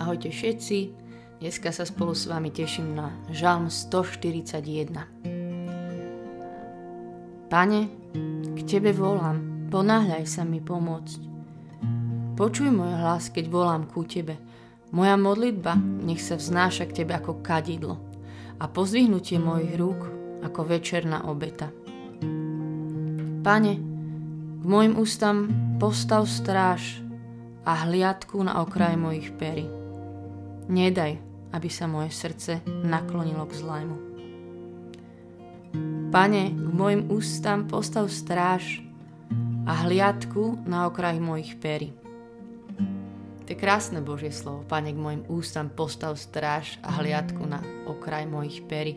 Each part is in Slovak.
Ahojte všetci, dneska sa spolu s vami teším na Žalm 141. Pane, k Tebe volám, ponáhľaj sa mi pomôcť. Počuj môj hlas, keď volám ku Tebe. Moja modlitba nech sa vznáša k Tebe ako kadidlo a pozdvihnutie mojich rúk ako večerná obeta. Pane, k mojim ústam postav stráž a hliadku na okraj mojich perí Nedaj, aby sa moje srdce naklonilo k zlému. Pane, k mojim ústam postav stráž a hliadku na okraj mojich pery. To je krásne Božie slovo. Pane, k mojim ústam postav stráž a hliadku na okraj mojich pery.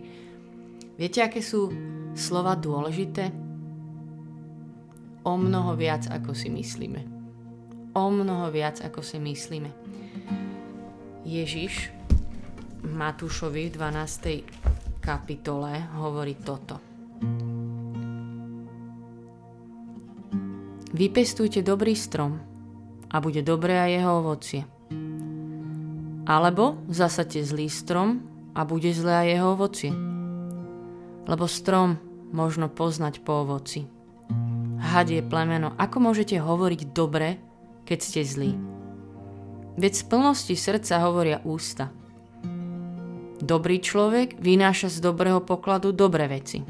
Viete, aké sú slova dôležité? O mnoho viac, ako si myslíme. O mnoho viac, ako si myslíme. Ježiš Matúšovi v 12. kapitole hovorí toto. Vypestujte dobrý strom a bude dobré aj jeho ovocie. Alebo zasadte zlý strom a bude zlé aj jeho ovocie. Lebo strom možno poznať po ovoci. Had je plemeno. Ako môžete hovoriť dobre, keď ste zlí? Veď z plnosti srdca hovoria ústa. Dobrý človek vynáša z dobrého pokladu dobré veci.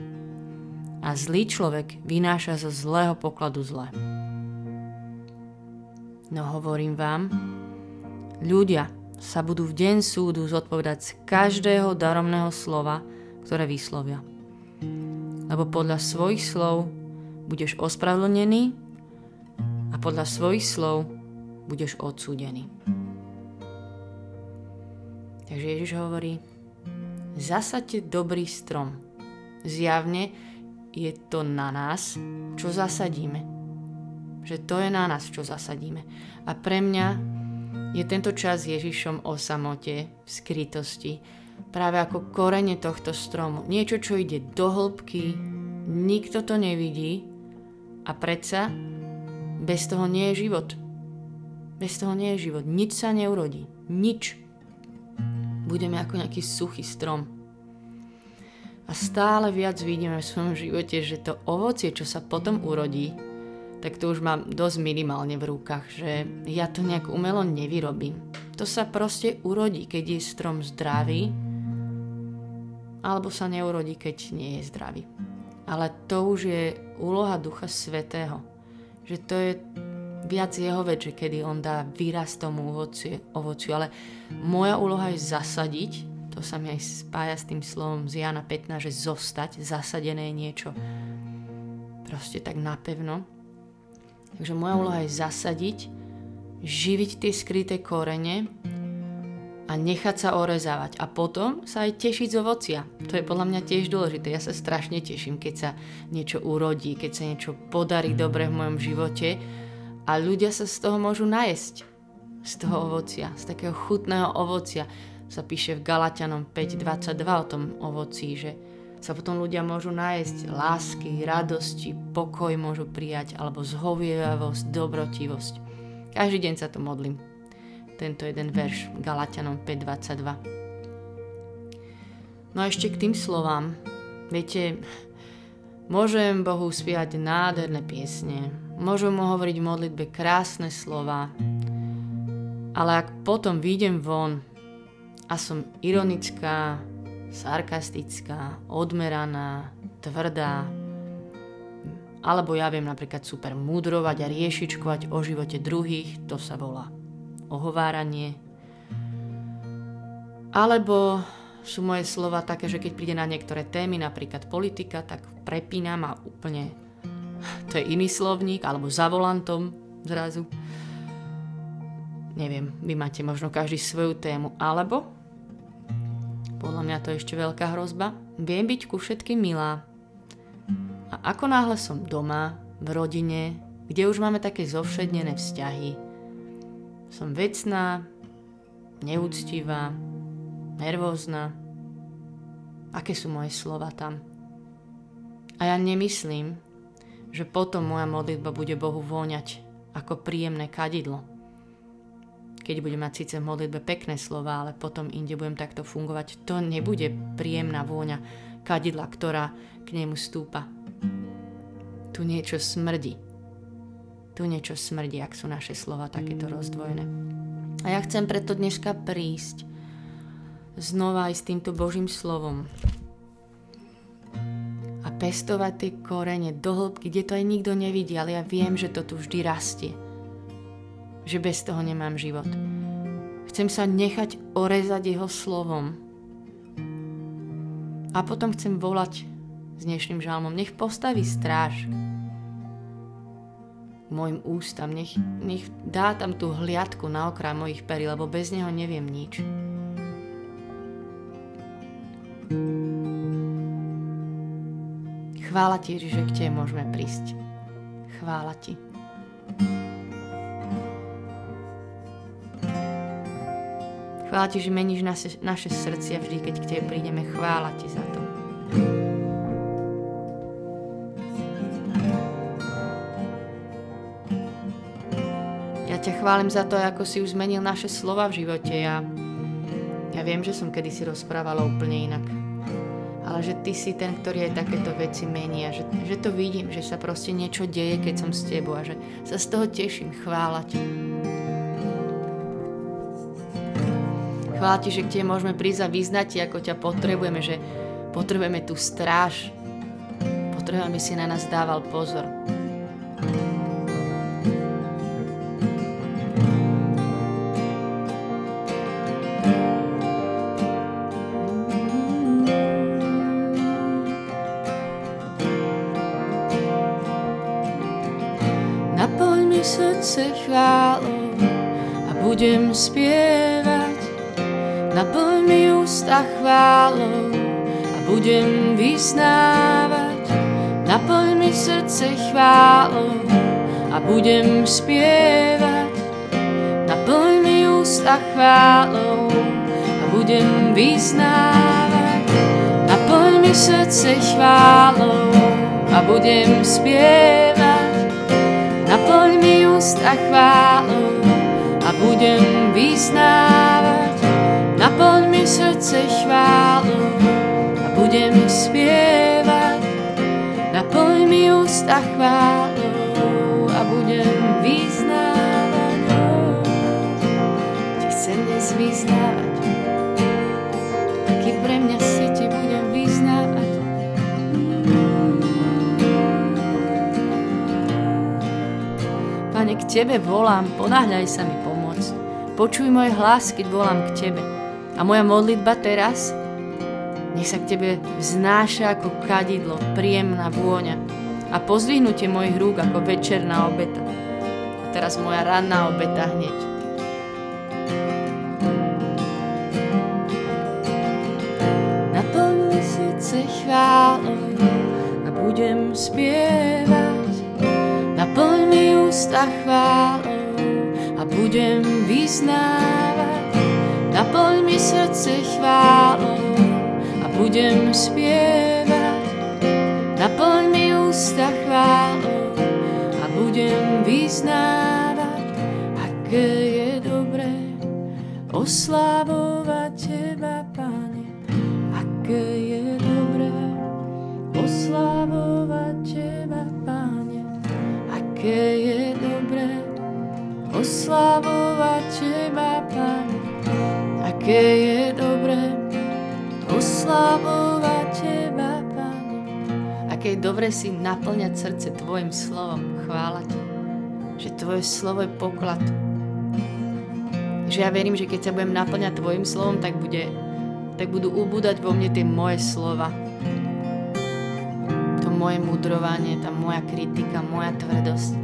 A zlý človek vynáša zo zlého pokladu zlé. No hovorím vám, ľudia sa budú v deň súdu zodpovedať z každého daromného slova, ktoré vyslovia. Lebo podľa svojich slov budeš ospravedlnený a podľa svojich slov budeš odsúdený. Takže Ježiš hovorí, zasaďte dobrý strom. Zjavne je to na nás, čo zasadíme. Že to je na nás, čo zasadíme. A pre mňa je tento čas Ježišom o samote, v skrytosti, práve ako korene tohto stromu. Niečo, čo ide do hĺbky, nikto to nevidí a predsa bez toho nie je život. Bez toho nie je život. Nič sa neurodí. Nič. Budeme ako nejaký suchý strom. A stále viac vidíme v svojom živote, že to ovocie, čo sa potom urodí, tak to už mám dosť minimálne v rukách, že ja to nejak umelo nevyrobím. To sa proste urodí, keď je strom zdravý, alebo sa neurodí, keď nie je zdravý. Ale to už je úloha Ducha Svetého. Že to je viac jeho vec, kedy on dá výraz tomu ovoci, ovociu, ale moja úloha je zasadiť, to sa mi aj spája s tým slovom z Jana 15, že zostať, zasadené niečo proste tak napevno. Takže moja úloha je zasadiť, živiť tie skryté korene a nechať sa orezávať. A potom sa aj tešiť z ovocia. To je podľa mňa tiež dôležité. Ja sa strašne teším, keď sa niečo urodí, keď sa niečo podarí dobre v mojom živote a ľudia sa z toho môžu najesť. Z toho ovocia, z takého chutného ovocia sa píše v Galatianom 5.22 o tom ovoci, že sa potom ľudia môžu nájsť lásky, radosti, pokoj môžu prijať, alebo zhovievavosť, dobrotivosť. Každý deň sa to modlím. Tento jeden verš Galatianom 5.22. No a ešte k tým slovám. Viete, môžem Bohu spievať nádherné piesne, Môžem mu hovoriť v modlitbe krásne slova, ale ak potom výjdem von a som ironická, sarkastická, odmeraná, tvrdá, alebo ja viem napríklad super mudrovať a riešičkovať o živote druhých, to sa volá ohováranie. Alebo sú moje slova také, že keď príde na niektoré témy, napríklad politika, tak prepínam a úplne to je iný slovník, alebo za volantom zrazu. Neviem, vy máte možno každý svoju tému, alebo podľa mňa to je ešte veľká hrozba. Viem byť ku všetkým milá. A ako náhle som doma, v rodine, kde už máme také zovšednené vzťahy, som vecná, neúctivá, nervózna. Aké sú moje slova tam? A ja nemyslím, že potom moja modlitba bude Bohu voňať ako príjemné kadidlo. keď budem mať síce v modlitbe pekné slova, ale potom inde budem takto fungovať, to nebude príjemná vôňa kadidla, ktorá k nemu stúpa. Tu niečo smrdí. Tu niečo smrdí, ak sú naše slova takéto rozdvojené. A ja chcem preto dneska prísť znova aj s týmto Božím slovom pestovať tie korene do hĺbky, kde to aj nikto nevidí, ale ja viem, že to tu vždy rastie že bez toho nemám život. Chcem sa nechať orezať jeho slovom. A potom chcem volať s dnešným žalmom. Nech postaví stráž mojim ústam. Nech, nech dá tam tú hliadku na okraj mojich perí, lebo bez neho neviem nič. Chvála ti, že k tebe môžeme prísť. Chvála ti. Chvála Ti, že meníš naše, naše srdcia vždy, keď k Tebe prídeme. Chvála Ti za to. Ja ťa chválim za to, ako si už zmenil naše slova v živote. Ja, ja viem, že som kedysi rozprávala úplne inak. Ale že Ty si ten, ktorý aj takéto veci mení a že, že to vidím, že sa proste niečo deje, keď som s Tebou a že sa z toho teším. Chvála Ti. Ti, že k Tebe môžeme prísť a vyznať ako ťa potrebujeme, že potrebujeme tú stráž. Potrebujeme, aby si na nás dával pozor. Mi srdce chválou a budem spievať Naplň mi ústa chválou a budem vysnávať. Naplň mi srdce chválou a budem spievať. Naplň mi ústa chválou a budem vysnávať. Naplň mi srdce chválou a budem spievať. Naplň mi ústa chválou a budem vysnávať. Naplň mi srdce chválu a budem spievať. Naplň mi ústa chválu Tebe volám, ponáhľaj sa mi pomôcť. Počuj môj hlas, keď volám k Tebe. A moja modlitba teraz, nech sa k Tebe vznáša ako kadidlo, príjemná vôňa a pozdvihnutie mojich rúk ako večerná obeta. A teraz moja ranná obeta hneď. Chválou a budem spievať. Ústa chválou a budem vyznávať. Naplň mi srdce chválou a budem spievať. Naplň mi ústa chválou a budem vyznávať, aké je dobré oslavovať Teba, Pane. Aké je dobré oslavovať Teba, Pane. Aké je oslavovať Teba, Pane aké je dobré oslavovať Teba, Pane. Aké je dobré si naplňať srdce Tvojim slovom. Chvála Ti, že Tvoje slovo je poklad. Že ja verím, že keď sa budem naplňať Tvojim slovom, tak, bude, tak budú ubúdať vo mne tie moje slova. To moje mudrovanie, tá moja kritika, moja tvrdosť.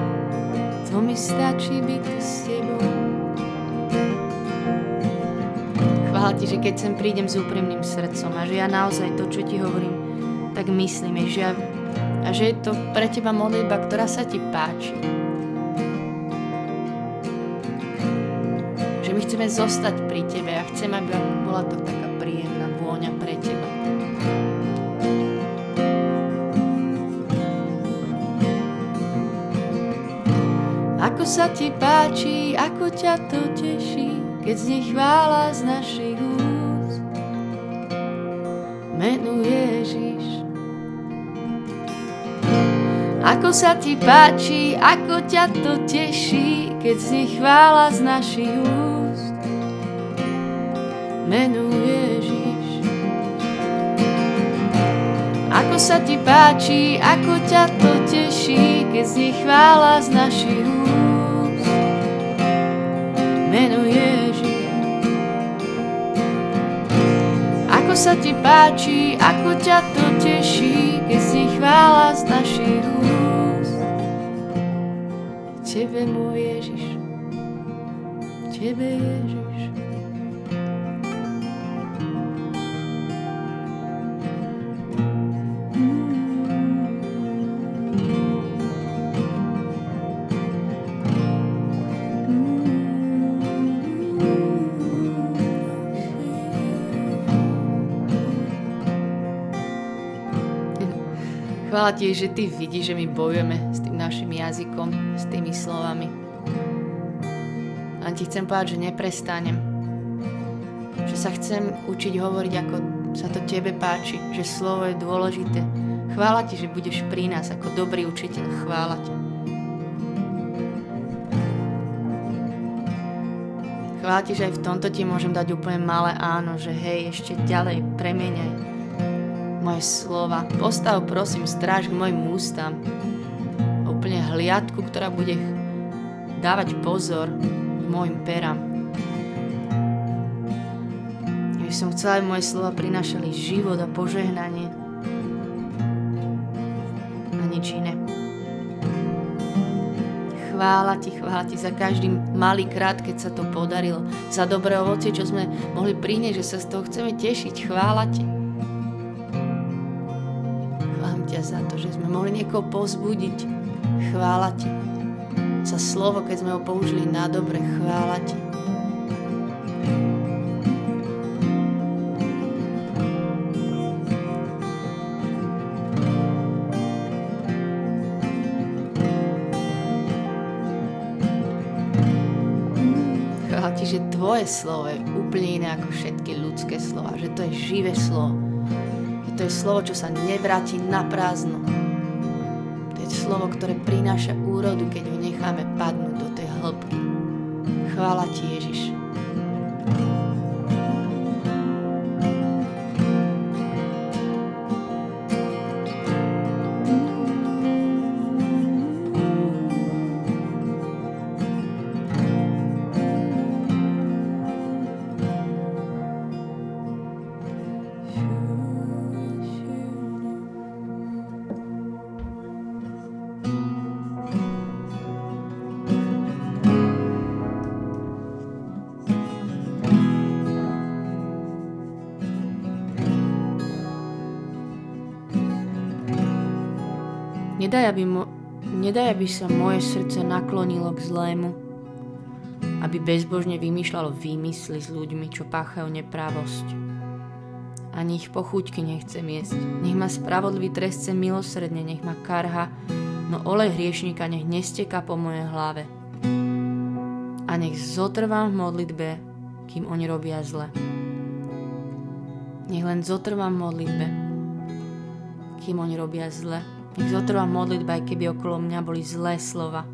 to mi stačí byť tu s tebou. chvála ti, že keď sem prídem s úprimným srdcom a že ja naozaj to, čo ti hovorím, tak myslím, že ja, a že je to pre teba modlitba, ktorá sa ti páči. Že my chceme zostať pri tebe a chceme, aby bola to taká príjemná vôňa pre teba. Ako sa ti páči, ako ťa to teší, keď znie chvála z našich úst. Menu Ježiš. Ako sa ti páči, ako ťa to teší, keď znie chvála z našich úst. Menu Ježiš. Ako sa ti páči, ako ťa to teší, keď znie chvála z našich úst. Menu Ježiš. Ako sa ti páči, ako ťa to teší, keď si chvála z našich úst. Tebe, môj Ježiš, Tebe, Ježiš. Chvála ti, že ty vidíš, že my bojujeme s tým našim jazykom, s tými slovami. Len ti chcem povedať, že neprestanem. Že sa chcem učiť hovoriť, ako sa to tebe páči, že slovo je dôležité. Chvála ti, že budeš pri nás ako dobrý učiteľ. Chvála ti. Chvála ti, že aj v tomto ti môžem dať úplne malé áno, že hej, ešte ďalej premieňaj moje slova. Postav prosím stráž k mojim ústam. Úplne hliadku, ktorá bude dávať pozor k mojim perám. Ja by som chcela, aby moje slova prinašali život a požehnanie. A nič iné. Chvála ti, chvála ti za každý malý krát, keď sa to podarilo. Za dobré ovocie, čo sme mohli priniesť, že sa z toho chceme tešiť. Chvála ti mohli niekoho pozbudiť. Chvála ti. Za slovo, keď sme ho použili na dobre, chvála ti. Že tvoje slovo je úplne iné ako všetky ľudské slova, že to je živé slovo to je slovo, čo sa nevráti na prázdno. Slovo, ktoré prináša úrodu, keď ho necháme padnúť do tej hĺbky. Chvála ti, Ježiš. Nedaj, aby, mo- nedaj, aby sa moje srdce naklonilo k zlému, aby bezbožne vymýšľalo výmysly s ľuďmi, čo páchajú neprávosť. Ani ich pochuťky nechcem jesť. Nech ma spravodlivý trestce milosredne, nech ma karha, no olej hriešnika nech nesteka po mojej hlave. A nech zotrvám v modlitbe, kým oni robia zle. Nech len zotrvám v modlitbe, kým oni robia zle. Nech zotrvá modlitba, aj keby okolo mňa boli zlé slova.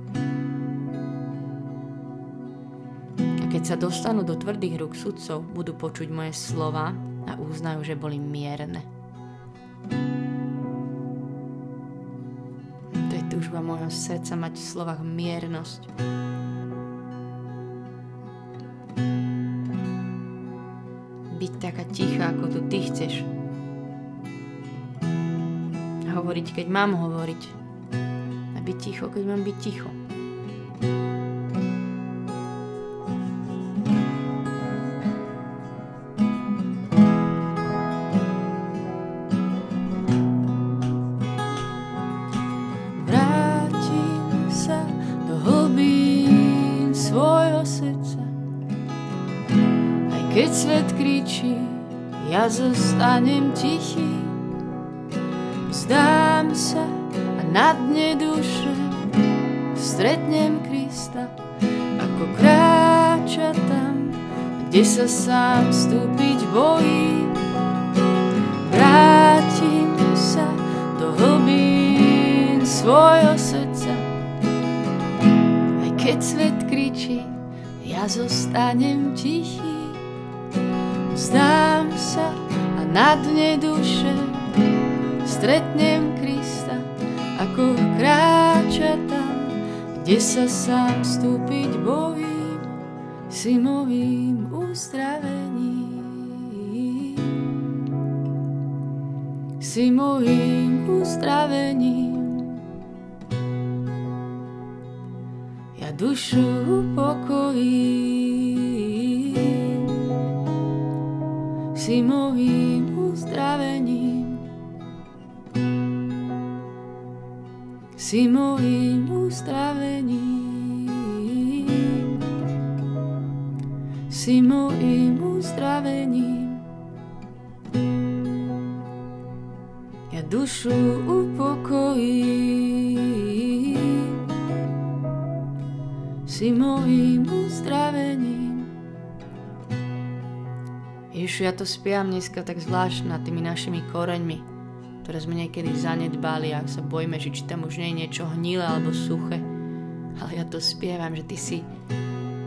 A keď sa dostanú do tvrdých rúk sudcov, budú počuť moje slova a uznajú, že boli mierne. To je túžba môjho srdca mať v slovách miernosť. Byť taká tichá, ako tu ty chceš, hovoriť, keď mám hovoriť. A byť ticho, keď mám byť ticho. keď svet kričí, ja zostanem ti. Vzdám sa a na dne duše stretnem Krista, ako kráča tam, kde sa sám vstúpiť bojí. Vrátim sa do hlbín svojho srdca, aj keď svet kričí, ja zostanem tichý. Vzdám sa a na dne duše stretnem Krista, ako kráča tam, kde sa sám vstúpiť bojím, si mojím uzdravením. Si mojím uzdravením. Ja dušu upokojím. si mojím uzdravením. Si mojím uzdravením. Si mojím uzdravením. Ja dušu upokojím. Si mojím uzdravením. Ježišu, ja to spievam dneska tak zvlášť nad tými našimi koreňmi, ktoré sme niekedy zanedbali a sa bojíme, že či tam už nie je niečo hnilé alebo suché. Ale ja to spievam, že Ty si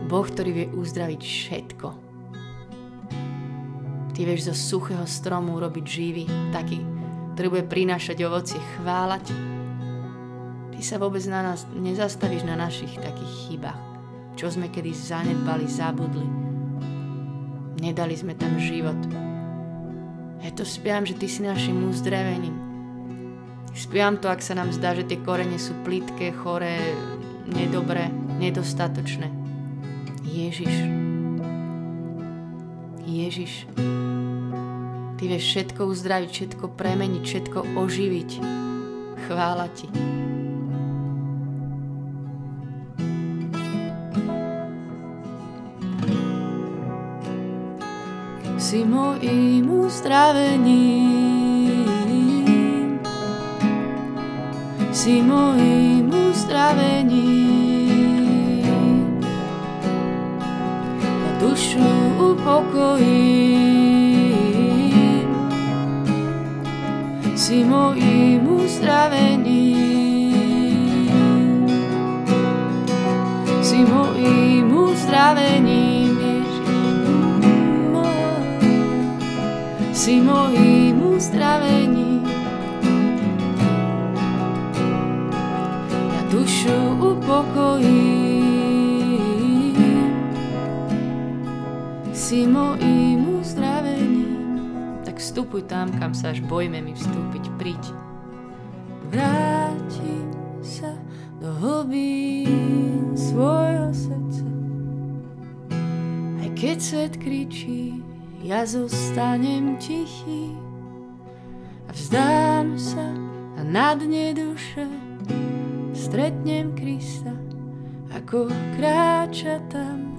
Boh, ktorý vie uzdraviť všetko. Ty vieš zo suchého stromu urobiť živý, taký, ktorý bude prinášať ovocie, chválať. Ty sa vôbec na nás nezastavíš na našich takých chybách, čo sme kedy zanedbali, zabudli Nedali sme tam život. Ja to spievam, že ty si našim uzdravením. Spievam to, ak sa nám zdá, že tie korene sú plitké, choré, nedobré, nedostatočné. Ježiš. Ježiš. Ty vieš všetko uzdraviť, všetko premeniť, všetko oživiť. Chvála ti. Si mojím uzdravením. Si mojím si mojím uzdravením. Tak vstupuj tam, kam sa až bojíme mi vstúpiť, príď. Vrátim sa do hlbín svojho srdca, aj keď svet kričí, ja zostanem tichý a vzdám sa a na dne duše stretnem Krista, ako kráča tam,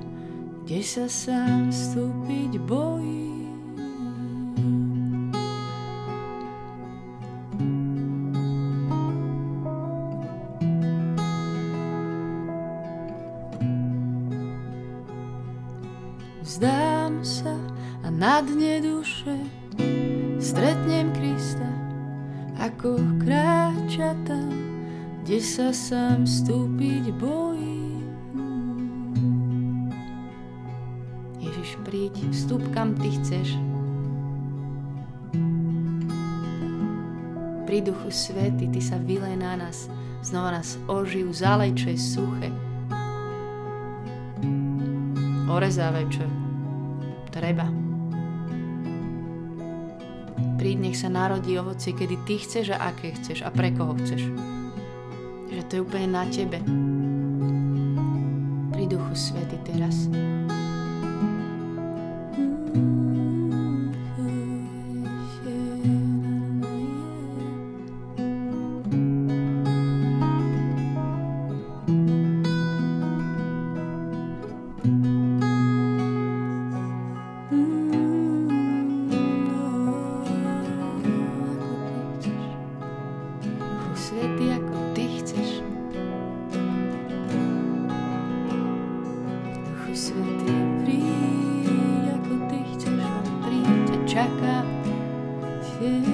kde sa sám vstúpiť bojí. Vzdám sa na dne duše stretnem Krista, ako kráča tam, kde sa sám vstúpiť bojí. Svety, ty sa vylej na nás, znova nás oživ, zalej, čo je suché. Orezávaj, čo treba príď, nech sa narodí ovocie, kedy ty chceš a aké chceš a pre koho chceš. Že to je úplne na tebe. Pri duchu svety teraz. svetý príď, ako ty chceš. Yeah.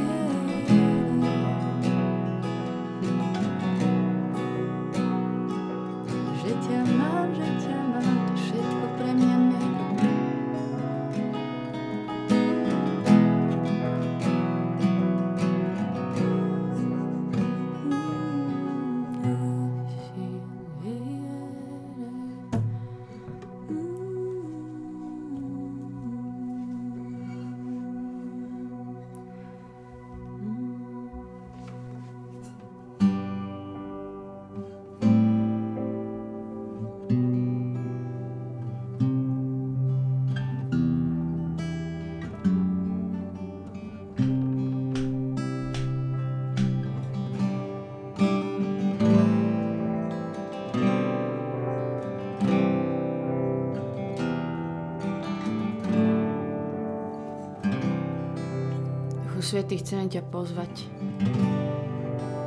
Svety, chceme ťa pozvať.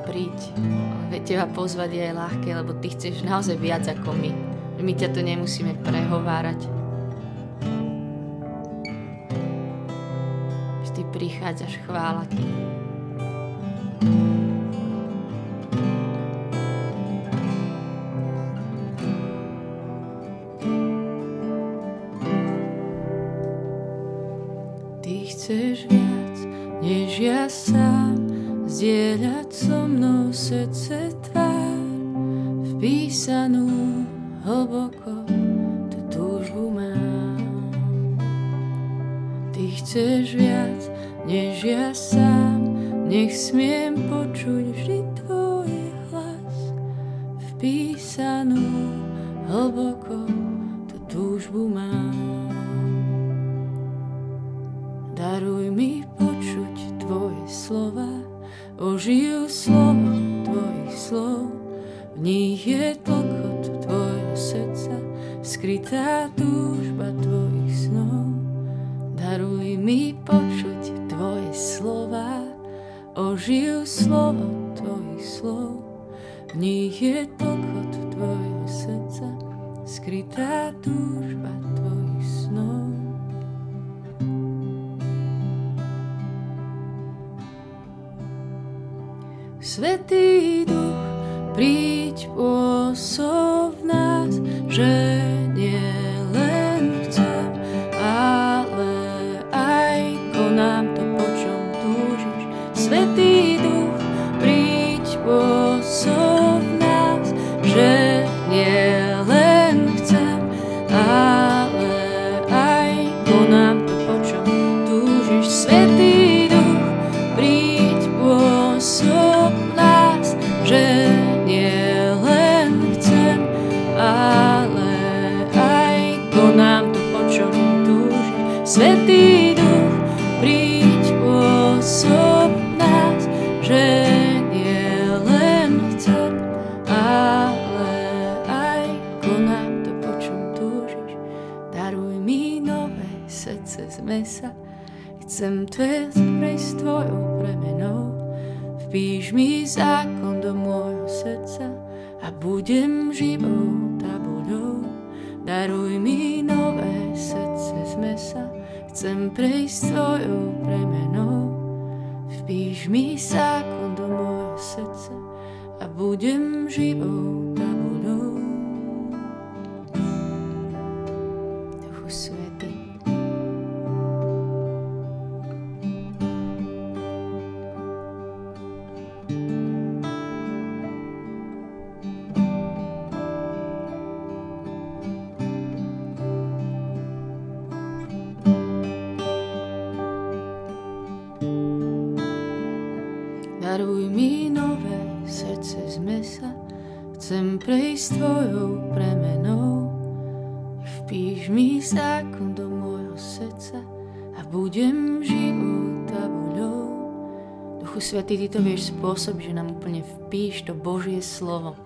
Príď. Veď teba pozvať je ľahké, lebo ty chceš naozaj viac ako my. My ťa to nemusíme prehovárať. Ty prichádzaš chváľať. Ty vpísanú hlboko tú túžbu mám. Ty chceš viac než ja sám, nech smiem počuť vždy tvoj hlas vpísanú hlboko tú túžbu mám. Je tlkot tvojho srdca, skrytá túžba tvojich snov. Svetý duch, príď pôsob nás, že mesa, chcem tvé prejsť tvojou premenou. Vpíš mi zákon do môjho srdca a budem živou tabuľou. Daruj mi nové srdce z mesa, chcem prejsť svojou premenou. Vpíš mi zákon do môjho srdca a budem živou prejsť tvojou premenou. Vpíš mi zákon do môjho srdca a budem živou tabuľou. Duchu Svetý, Ty to vieš spôsob, že nám úplne vpíš to Božie slovo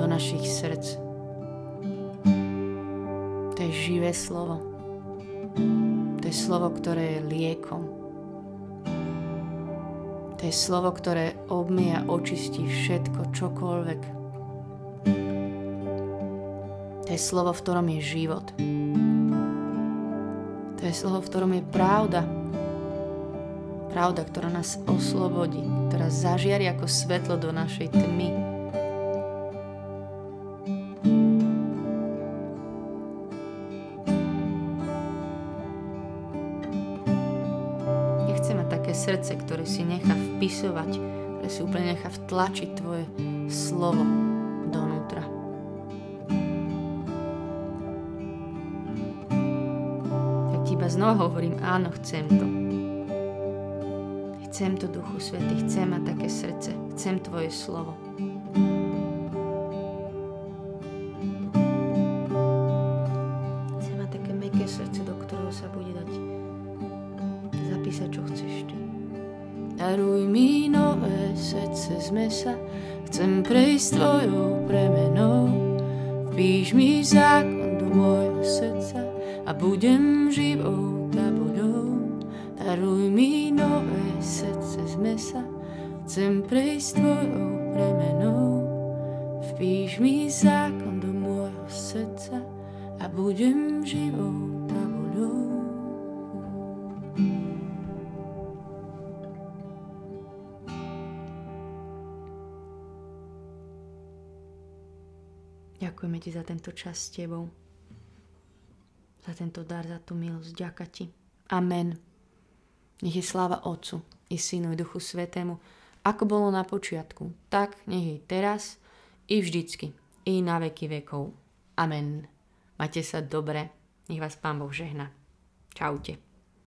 do našich srdc. To je živé slovo. To je slovo, ktoré je liekom to je slovo, ktoré obmie a očistí všetko, čokoľvek. Je slovo, v ktorom je život. To je slovo, v ktorom je pravda. Pravda, ktorá nás oslobodí, ktorá zažiari ako svetlo do našej tmy. Nechcem také srdce, ktoré si nechá vpisovať, ktoré si úplne nechá vtlačiť tvoje slovo donútra. Iba znova hovorím, áno, chcem to. Chcem to, Duchu Svety, chcem mať také srdce, chcem Tvoje slovo. Chcem mať také meké srdce, do ktorého sa bude dať zapísať, čo chceš Ty. Daruj mi nové srdce z mesa, Chcem prejsť tvojou premenou, vpíš mi zákon do môjho srdca a budem živou tabuľou. Daruj mi nové srdce z mesa, chcem prejsť tvojou premenou, vpíš mi zákon do môjho srdca a budem živou tabuľou. Ďakujeme ti za tento čas s tebou. Za tento dar, za tú milosť. Ďaká ti. Amen. Nech je sláva Otcu i Synu i Duchu Svetému, ako bolo na počiatku, tak nech je teraz i vždycky, i na veky vekov. Amen. Majte sa dobre. Nech vás Pán Boh žehna. Čaute.